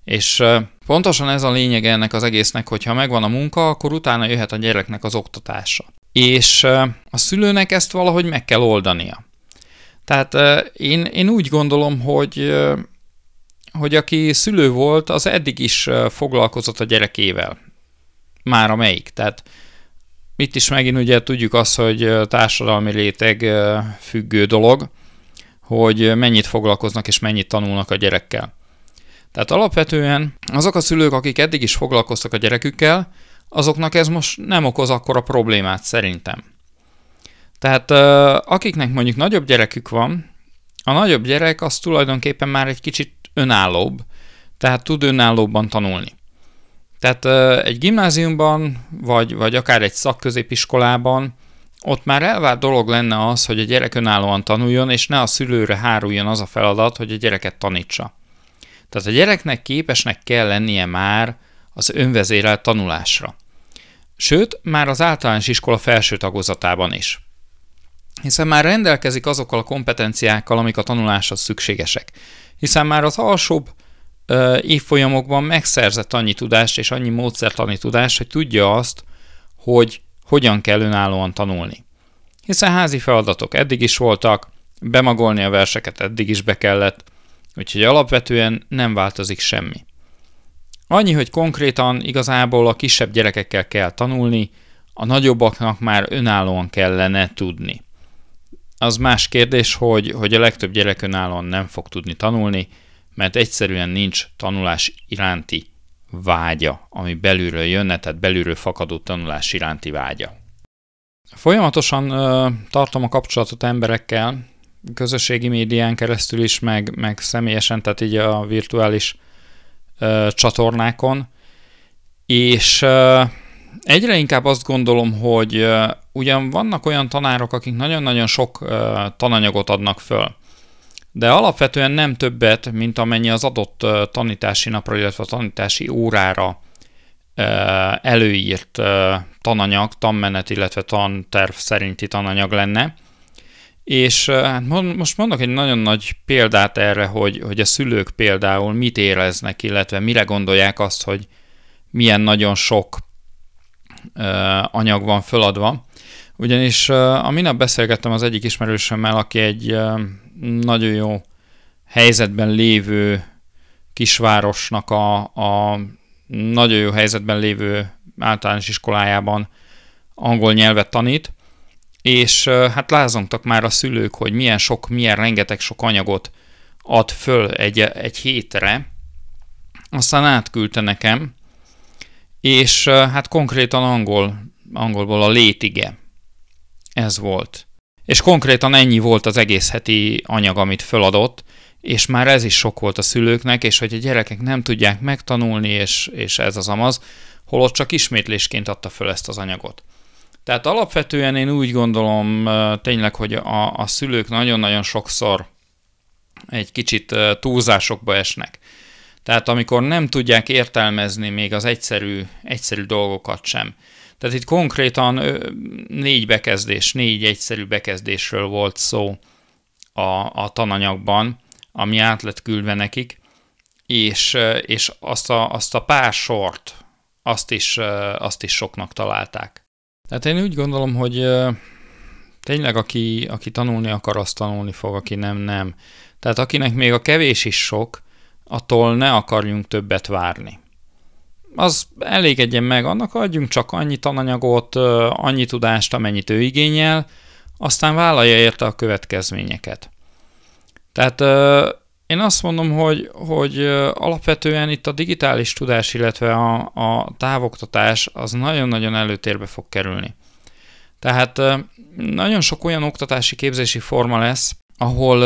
Speaker 1: És pontosan ez a lényeg ennek az egésznek, hogyha megvan a munka, akkor utána jöhet a gyereknek az oktatása. És a szülőnek ezt valahogy meg kell oldania. Tehát én, én úgy gondolom, hogy, hogy aki szülő volt, az eddig is foglalkozott a gyerekével. Már a melyik. Tehát itt is megint ugye tudjuk azt, hogy társadalmi réteg függő dolog, hogy mennyit foglalkoznak és mennyit tanulnak a gyerekkel. Tehát alapvetően azok a szülők, akik eddig is foglalkoztak a gyerekükkel, azoknak ez most nem okoz akkora problémát szerintem. Tehát akiknek mondjuk nagyobb gyerekük van, a nagyobb gyerek az tulajdonképpen már egy kicsit önállóbb, tehát tud önállóbban tanulni. Tehát egy gimnáziumban, vagy, vagy akár egy szakközépiskolában ott már elvárt dolog lenne az, hogy a gyerek önállóan tanuljon, és ne a szülőre háruljon az a feladat, hogy a gyereket tanítsa. Tehát a gyereknek képesnek kell lennie már az önvezérelt tanulásra. Sőt, már az általános iskola felső tagozatában is. Hiszen már rendelkezik azokkal a kompetenciákkal, amik a tanuláshoz szükségesek. Hiszen már az alsóbb évfolyamokban megszerzett annyi tudást és annyi módszertani tudást, hogy tudja azt, hogy hogyan kell önállóan tanulni. Hiszen házi feladatok eddig is voltak, bemagolni a verseket eddig is be kellett, úgyhogy alapvetően nem változik semmi. Annyi, hogy konkrétan igazából a kisebb gyerekekkel kell tanulni, a nagyobbaknak már önállóan kellene tudni. Az más kérdés, hogy, hogy a legtöbb gyerek önállóan nem fog tudni tanulni, mert egyszerűen nincs tanulás iránti vágya, ami belülről jönne, tehát belülről fakadó tanulás iránti vágya. Folyamatosan ö, tartom a kapcsolatot emberekkel, közösségi médián keresztül is, meg, meg személyesen, tehát így a virtuális ö, csatornákon, és ö, egyre inkább azt gondolom, hogy ö, ugyan vannak olyan tanárok, akik nagyon-nagyon sok ö, tananyagot adnak föl, de alapvetően nem többet, mint amennyi az adott tanítási napra, illetve a tanítási órára előírt tananyag, tanmenet, illetve tanterv szerinti tananyag lenne, És hát most mondok egy nagyon nagy példát erre, hogy, hogy a szülők például mit éreznek, illetve mire gondolják azt, hogy milyen nagyon sok anyag van föladva. Ugyanis a minap beszélgettem az egyik ismerősömmel, aki egy nagyon jó helyzetben lévő kisvárosnak a, a nagyon jó helyzetben lévő általános iskolájában angol nyelvet tanít, és hát lázongtak már a szülők, hogy milyen sok, milyen rengeteg sok anyagot ad föl egy, egy hétre, aztán átküldte nekem, és hát konkrétan angol, angolból a létige. Ez volt. És konkrétan ennyi volt az egész heti anyag, amit föladott, és már ez is sok volt a szülőknek, és hogy a gyerekek nem tudják megtanulni, és, és ez az amaz, holott csak ismétlésként adta föl ezt az anyagot. Tehát alapvetően én úgy gondolom tényleg, hogy a, a szülők nagyon-nagyon sokszor egy kicsit túlzásokba esnek. Tehát amikor nem tudják értelmezni még az egyszerű, egyszerű dolgokat sem. Tehát itt konkrétan négy bekezdés, négy egyszerű bekezdésről volt szó a, a tananyagban, ami át lett küldve nekik, és, és azt, a, azt a pár sort, azt is, azt is soknak találták. Tehát én úgy gondolom, hogy tényleg aki, aki tanulni akar, azt tanulni fog, aki nem, nem. Tehát akinek még a kevés is sok, attól ne akarjunk többet várni. Az elégedjen meg, annak adjunk csak annyi tananyagot, annyi tudást, amennyit ő igényel, aztán vállalja érte a következményeket. Tehát én azt mondom, hogy, hogy alapvetően itt a digitális tudás, illetve a, a távoktatás az nagyon-nagyon előtérbe fog kerülni. Tehát nagyon sok olyan oktatási képzési forma lesz, ahol,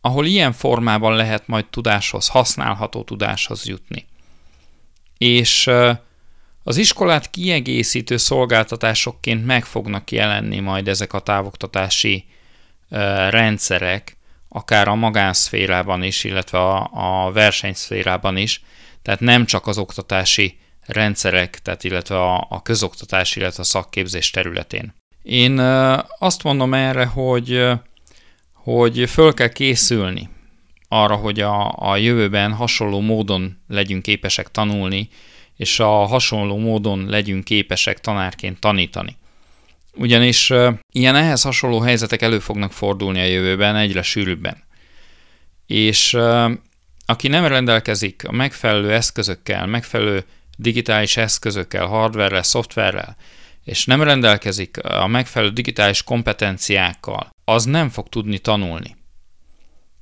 Speaker 1: ahol ilyen formában lehet majd tudáshoz, használható tudáshoz jutni. És az iskolát kiegészítő szolgáltatásokként meg fognak jelenni majd ezek a távoktatási rendszerek, akár a magánszférában is, illetve a, a versenyszférában is, tehát nem csak az oktatási rendszerek, tehát illetve a, a közoktatás, illetve a szakképzés területén. Én azt mondom erre, hogy, hogy föl kell készülni arra, hogy a, a jövőben hasonló módon legyünk képesek tanulni, és a hasonló módon legyünk képesek tanárként tanítani. Ugyanis ilyen ehhez hasonló helyzetek elő fognak fordulni a jövőben egyre sűrűbben. És aki nem rendelkezik a megfelelő eszközökkel, megfelelő digitális eszközökkel, hardverrel, szoftverrel, és nem rendelkezik a megfelelő digitális kompetenciákkal, az nem fog tudni tanulni.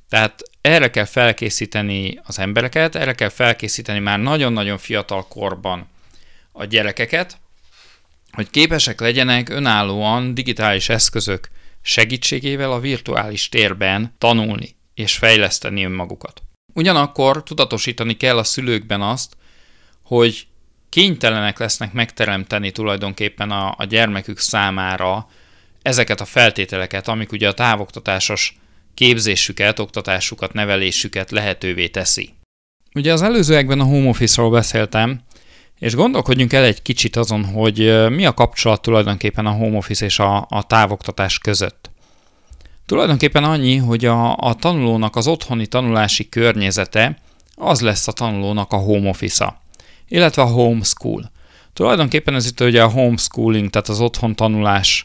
Speaker 1: Tehát erre kell felkészíteni az embereket, erre kell felkészíteni már nagyon-nagyon fiatal korban a gyerekeket, hogy képesek legyenek önállóan digitális eszközök segítségével a virtuális térben tanulni és fejleszteni önmagukat. Ugyanakkor tudatosítani kell a szülőkben azt, hogy kénytelenek lesznek megteremteni tulajdonképpen a, a gyermekük számára ezeket a feltételeket, amik ugye a távoktatásos képzésüket, oktatásukat, nevelésüket lehetővé teszi. Ugye az előzőekben a home office-ról beszéltem, és gondolkodjunk el egy kicsit azon, hogy mi a kapcsolat tulajdonképpen a home office és a, a távoktatás között. Tulajdonképpen annyi, hogy a, a tanulónak az otthoni tanulási környezete az lesz a tanulónak a home office-a, illetve a homeschool. Tulajdonképpen ez itt ugye a homeschooling, tehát az otthon tanulás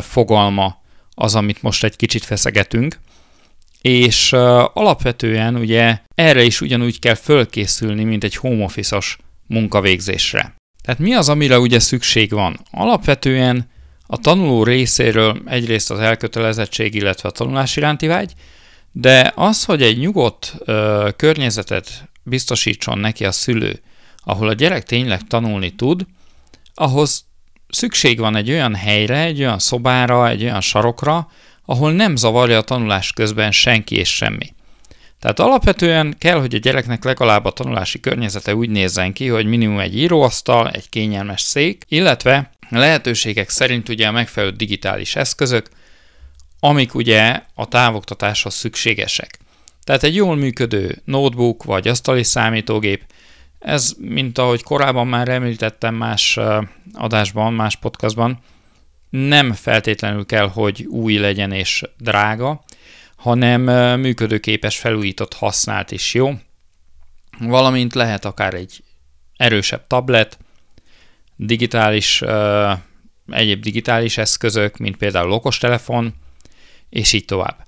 Speaker 1: fogalma az, amit most egy kicsit feszegetünk, és alapvetően ugye erre is ugyanúgy kell fölkészülni, mint egy home office-os munkavégzésre. Tehát mi az, amire ugye szükség van? Alapvetően a tanuló részéről egyrészt az elkötelezettség, illetve a tanulás iránti vágy, de az, hogy egy nyugodt ö, környezetet biztosítson neki a szülő, ahol a gyerek tényleg tanulni tud, ahhoz szükség van egy olyan helyre, egy olyan szobára, egy olyan sarokra, ahol nem zavarja a tanulás közben senki és semmi. Tehát alapvetően kell, hogy a gyereknek legalább a tanulási környezete úgy nézzen ki, hogy minimum egy íróasztal, egy kényelmes szék, illetve lehetőségek szerint ugye a megfelelő digitális eszközök, amik ugye a távoktatáshoz szükségesek. Tehát egy jól működő notebook vagy asztali számítógép, ez, mint ahogy korábban már említettem más adásban, más podcastban, nem feltétlenül kell, hogy új legyen és drága, hanem működőképes, felújított, használt is jó. Valamint lehet akár egy erősebb tablet, digitális, egyéb digitális eszközök, mint például okostelefon, és így tovább.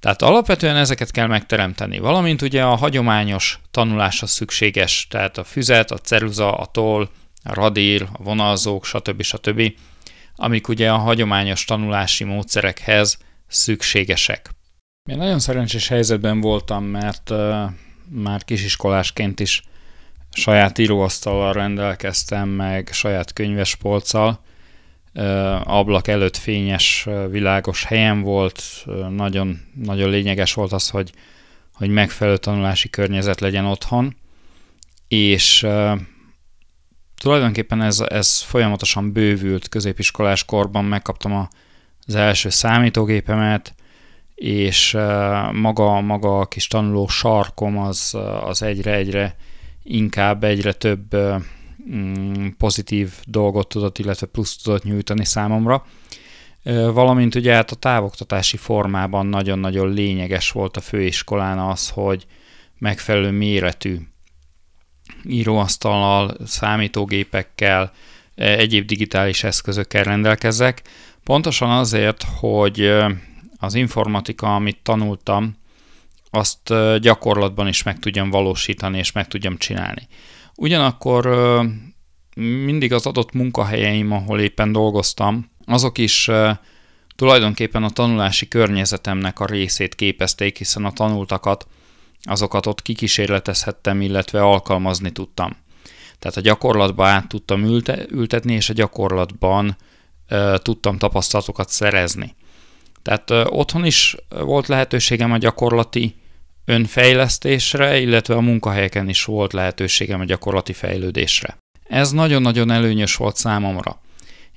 Speaker 1: Tehát alapvetően ezeket kell megteremteni, valamint ugye a hagyományos tanuláshoz szükséges, tehát a füzet, a ceruza, a toll, a radír, a vonalzók, stb. stb., amik ugye a hagyományos tanulási módszerekhez szükségesek. Én nagyon szerencsés helyzetben voltam, mert uh, már kisiskolásként is saját íróasztallal rendelkeztem, meg saját könyvespolccal, ablak előtt fényes, világos helyen volt, nagyon, nagyon lényeges volt az, hogy, hogy megfelelő tanulási környezet legyen otthon, és tulajdonképpen ez, ez folyamatosan bővült középiskolás korban, megkaptam az első számítógépemet, és maga, maga a kis tanuló sarkom az, az egyre-egyre inkább egyre több mm, pozitív dolgot tudott, illetve plusz tudott nyújtani számomra. Valamint ugye hát a távoktatási formában nagyon-nagyon lényeges volt a főiskolán az, hogy megfelelő méretű íróasztallal, számítógépekkel, egyéb digitális eszközökkel rendelkezek. Pontosan azért, hogy az informatika, amit tanultam, azt gyakorlatban is meg tudjam valósítani és meg tudjam csinálni. Ugyanakkor mindig az adott munkahelyeim, ahol éppen dolgoztam, azok is tulajdonképpen a tanulási környezetemnek a részét képezték, hiszen a tanultakat, azokat ott kikísérletezhettem, illetve alkalmazni tudtam. Tehát a gyakorlatba át tudtam ülte, ültetni, és a gyakorlatban e, tudtam tapasztalatokat szerezni. Tehát e, otthon is volt lehetőségem a gyakorlati önfejlesztésre, illetve a munkahelyeken is volt lehetőségem a gyakorlati fejlődésre. Ez nagyon-nagyon előnyös volt számomra.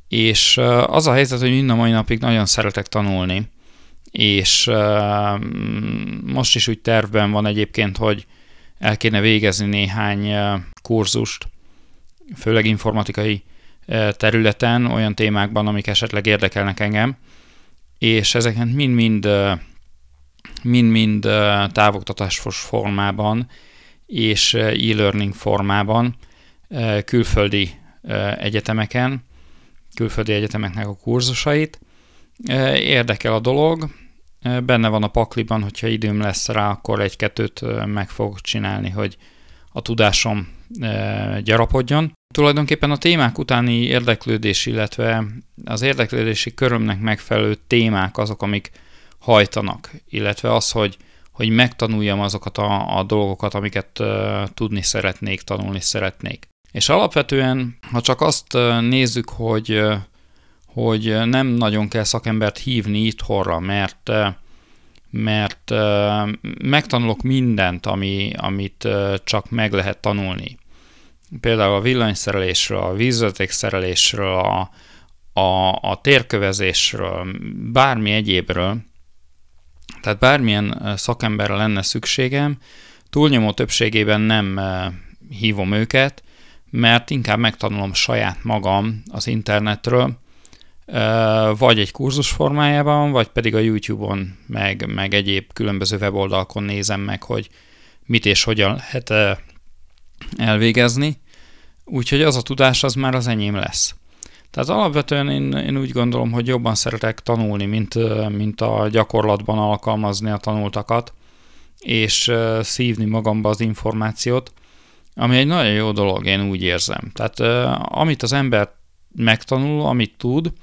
Speaker 1: És az a helyzet, hogy mind a mai napig nagyon szeretek tanulni, és most is úgy tervben van egyébként, hogy el kéne végezni néhány kurzust, főleg informatikai területen, olyan témákban, amik esetleg érdekelnek engem, és ezeket mind-mind mind-mind távoktatásos formában és e-learning formában külföldi egyetemeken, külföldi egyetemeknek a kurzusait. Érdekel a dolog, benne van a pakliban, hogyha időm lesz rá, akkor egy-kettőt meg fogok csinálni, hogy a tudásom gyarapodjon. Tulajdonképpen a témák utáni érdeklődés, illetve az érdeklődési körömnek megfelelő témák azok, amik hajtanak, illetve az, hogy, hogy megtanuljam azokat a, a dolgokat, amiket tudni szeretnék, tanulni szeretnék. És alapvetően, ha csak azt nézzük, hogy, hogy nem nagyon kell szakembert hívni itthonra, mert mert megtanulok mindent, ami, amit csak meg lehet tanulni. Például a villanyszerelésről, a vízvezetékszerelésről, a, a, a térkövezésről, bármi egyébről, tehát bármilyen szakemberre lenne szükségem, túlnyomó többségében nem hívom őket, mert inkább megtanulom saját magam az internetről, vagy egy kurzus formájában, vagy pedig a YouTube-on, meg, meg egyéb különböző weboldalakon nézem meg, hogy mit és hogyan lehet elvégezni. Úgyhogy az a tudás az már az enyém lesz. Tehát alapvetően én, én úgy gondolom, hogy jobban szeretek tanulni, mint, mint a gyakorlatban alkalmazni a tanultakat, és szívni magamba az információt, ami egy nagyon jó dolog, én úgy érzem. Tehát amit az ember megtanul, amit tud,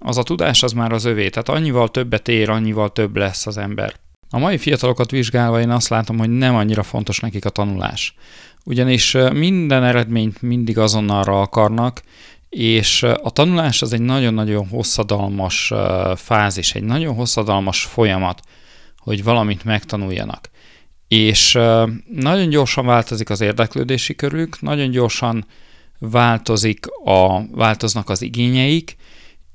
Speaker 1: az a tudás az már az övé, tehát annyival többet ér, annyival több lesz az ember. A mai fiatalokat vizsgálva én azt látom, hogy nem annyira fontos nekik a tanulás. Ugyanis minden eredményt mindig azonnalra akarnak, és a tanulás az egy nagyon-nagyon hosszadalmas fázis, egy nagyon hosszadalmas folyamat, hogy valamit megtanuljanak. És nagyon gyorsan változik az érdeklődési körük, nagyon gyorsan változik a, változnak az igényeik,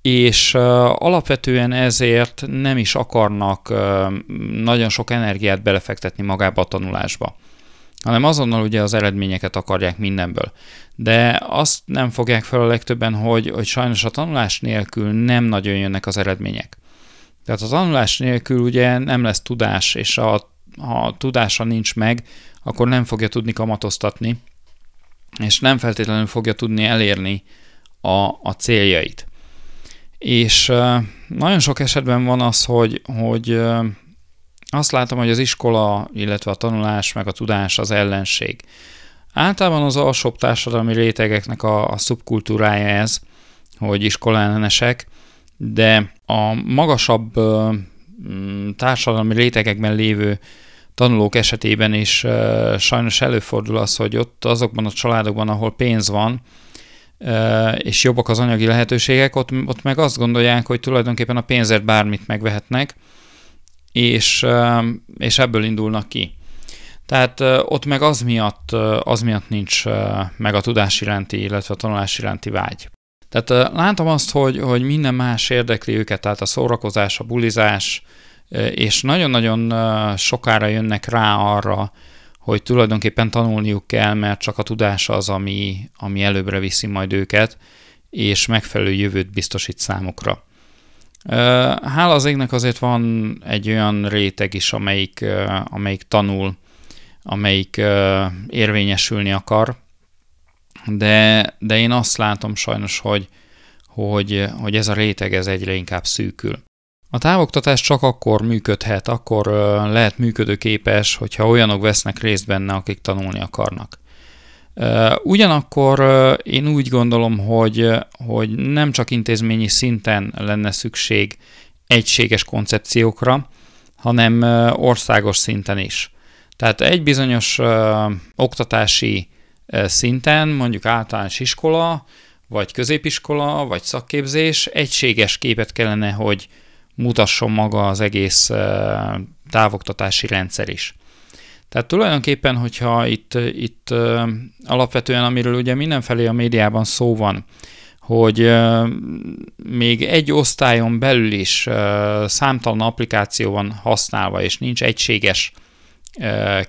Speaker 1: és alapvetően ezért nem is akarnak nagyon sok energiát belefektetni magába a tanulásba. hanem azonnal ugye az eredményeket akarják mindenből. De azt nem fogják fel a legtöbben, hogy, hogy sajnos a tanulás nélkül nem nagyon jönnek az eredmények. Tehát a tanulás nélkül ugye nem lesz tudás, és a, ha a tudása nincs meg, akkor nem fogja tudni kamatoztatni, és nem feltétlenül fogja tudni elérni a, a céljait. És nagyon sok esetben van az, hogy, hogy azt látom, hogy az iskola, illetve a tanulás, meg a tudás az ellenség. Általában az alsóbb társadalmi rétegeknek a, a szubkultúrája ez, hogy iskolálenesek, de a magasabb társadalmi rétegekben lévő tanulók esetében is sajnos előfordul az, hogy ott azokban a családokban, ahol pénz van, és jobbak az anyagi lehetőségek, ott, ott meg azt gondolják, hogy tulajdonképpen a pénzért bármit megvehetnek, és, és ebből indulnak ki. Tehát ott meg az miatt, az miatt nincs meg a tudás iránti, illetve a tanulás iránti vágy. Tehát látom azt, hogy, hogy minden más érdekli őket, tehát a szórakozás, a bulizás, és nagyon-nagyon sokára jönnek rá arra, hogy tulajdonképpen tanulniuk kell, mert csak a tudás az, ami, ami előbbre viszi majd őket, és megfelelő jövőt biztosít számukra. Hála az égnek azért van egy olyan réteg is, amelyik, amelyik tanul, amelyik érvényesülni akar, de, de én azt látom sajnos, hogy, hogy, hogy ez a réteg ez egyre inkább szűkül. A távoktatás csak akkor működhet, akkor lehet működőképes, hogyha olyanok vesznek részt benne, akik tanulni akarnak. Ugyanakkor én úgy gondolom, hogy, hogy nem csak intézményi szinten lenne szükség egységes koncepciókra, hanem országos szinten is. Tehát egy bizonyos oktatási szinten, mondjuk általános iskola, vagy középiskola, vagy szakképzés egységes képet kellene, hogy mutasson maga az egész távoktatási rendszer is. Tehát tulajdonképpen, hogyha itt, itt alapvetően, amiről ugye mindenfelé a médiában szó van, hogy még egy osztályon belül is számtalan applikáció van használva, és nincs egységes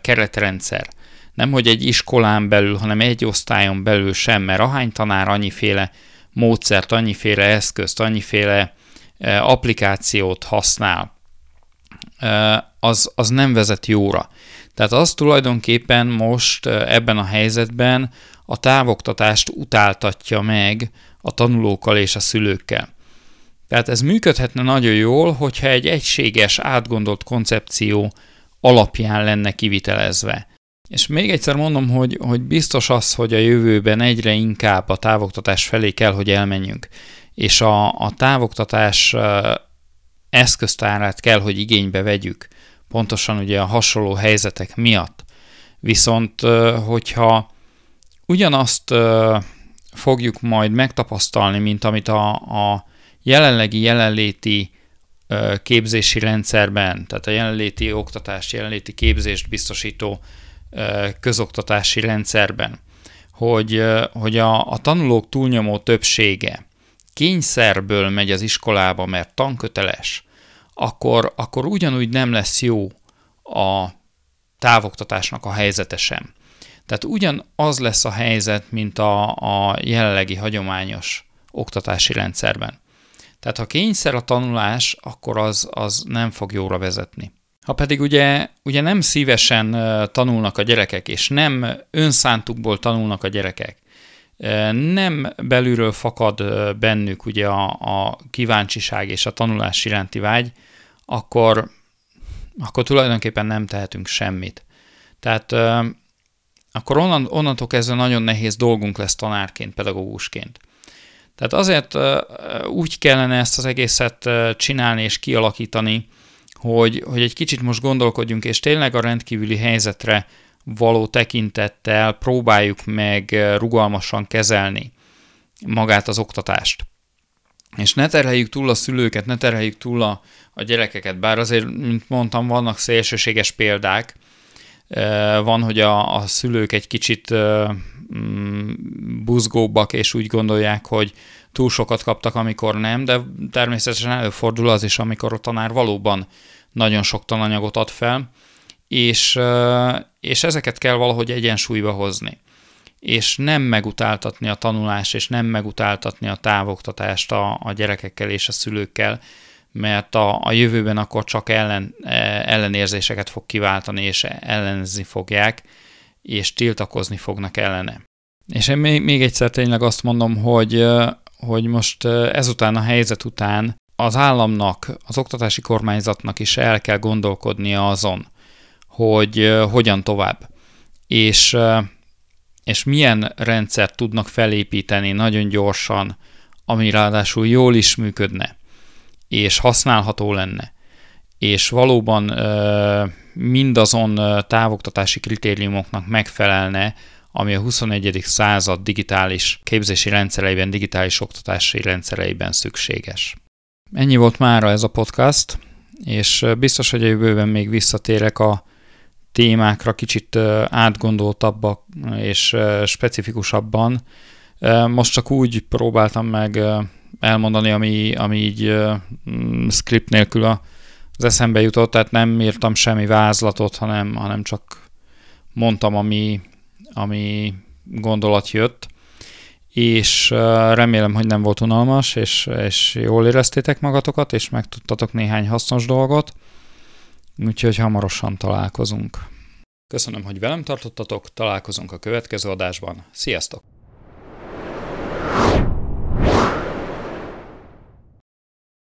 Speaker 1: keretrendszer. Nem, hogy egy iskolán belül, hanem egy osztályon belül sem, mert ahány tanár annyiféle módszert, annyiféle eszközt, annyiféle applikációt használ, az, az nem vezet jóra. Tehát az tulajdonképpen most ebben a helyzetben a távoktatást utáltatja meg a tanulókkal és a szülőkkel. Tehát ez működhetne nagyon jól, hogyha egy egységes, átgondolt koncepció alapján lenne kivitelezve. És még egyszer mondom, hogy, hogy biztos az, hogy a jövőben egyre inkább a távoktatás felé kell, hogy elmenjünk. És a, a távoktatás eszköztárát kell, hogy igénybe vegyük pontosan ugye a hasonló helyzetek miatt. Viszont, hogyha ugyanazt fogjuk majd megtapasztalni, mint amit a, a jelenlegi jelenléti képzési rendszerben, tehát a jelenléti oktatás, jelenléti képzést biztosító közoktatási rendszerben, hogy, hogy a, a tanulók túlnyomó többsége kényszerből megy az iskolába, mert tanköteles, akkor, akkor ugyanúgy nem lesz jó a távoktatásnak a helyzete sem. Tehát ugyan az lesz a helyzet, mint a, a jelenlegi hagyományos oktatási rendszerben. Tehát ha kényszer a tanulás, akkor az, az nem fog jóra vezetni. Ha pedig ugye, ugye nem szívesen tanulnak a gyerekek, és nem önszántukból tanulnak a gyerekek, nem belülről fakad bennük ugye a, a kíváncsiság és a tanulás iránti vágy, akkor, akkor tulajdonképpen nem tehetünk semmit. Tehát akkor onnan, onnantól kezdve nagyon nehéz dolgunk lesz tanárként, pedagógusként. Tehát azért úgy kellene ezt az egészet csinálni és kialakítani, hogy, hogy egy kicsit most gondolkodjunk, és tényleg a rendkívüli helyzetre való tekintettel próbáljuk meg rugalmasan kezelni magát az oktatást. És ne terheljük túl a szülőket, ne terheljük túl a, a gyerekeket, bár azért, mint mondtam, vannak szélsőséges példák, van, hogy a, a szülők egy kicsit mm, buzgóbbak, és úgy gondolják, hogy túl sokat kaptak, amikor nem, de természetesen előfordul az is, amikor a tanár valóban nagyon sok tananyagot ad fel, és, és ezeket kell valahogy egyensúlyba hozni és nem megutáltatni a tanulást, és nem megutáltatni a távoktatást a, a gyerekekkel és a szülőkkel, mert a, a jövőben akkor csak ellen, e, ellenérzéseket fog kiváltani, és ellenezni fogják, és tiltakozni fognak ellene. És én még, még egyszer tényleg azt mondom, hogy, hogy most ezután a helyzet után az államnak, az oktatási kormányzatnak is el kell gondolkodnia azon, hogy hogyan tovább. És, és milyen rendszert tudnak felépíteni nagyon gyorsan, ami ráadásul jól is működne, és használható lenne, és valóban mindazon távoktatási kritériumoknak megfelelne, ami a 21. század digitális képzési rendszereiben, digitális oktatási rendszereiben szükséges. Ennyi volt mára ez a podcast, és biztos, hogy a jövőben még visszatérek a témákra kicsit átgondoltabbak és specifikusabban. Most csak úgy próbáltam meg elmondani, ami, ami így script nélkül az eszembe jutott, tehát nem írtam semmi vázlatot, hanem, hanem csak mondtam, ami, ami gondolat jött, és remélem, hogy nem volt unalmas, és, és jól éreztétek magatokat, és megtudtatok néhány hasznos dolgot, úgyhogy hamarosan találkozunk. Köszönöm, hogy velem tartottatok, találkozunk a következő adásban. Sziasztok!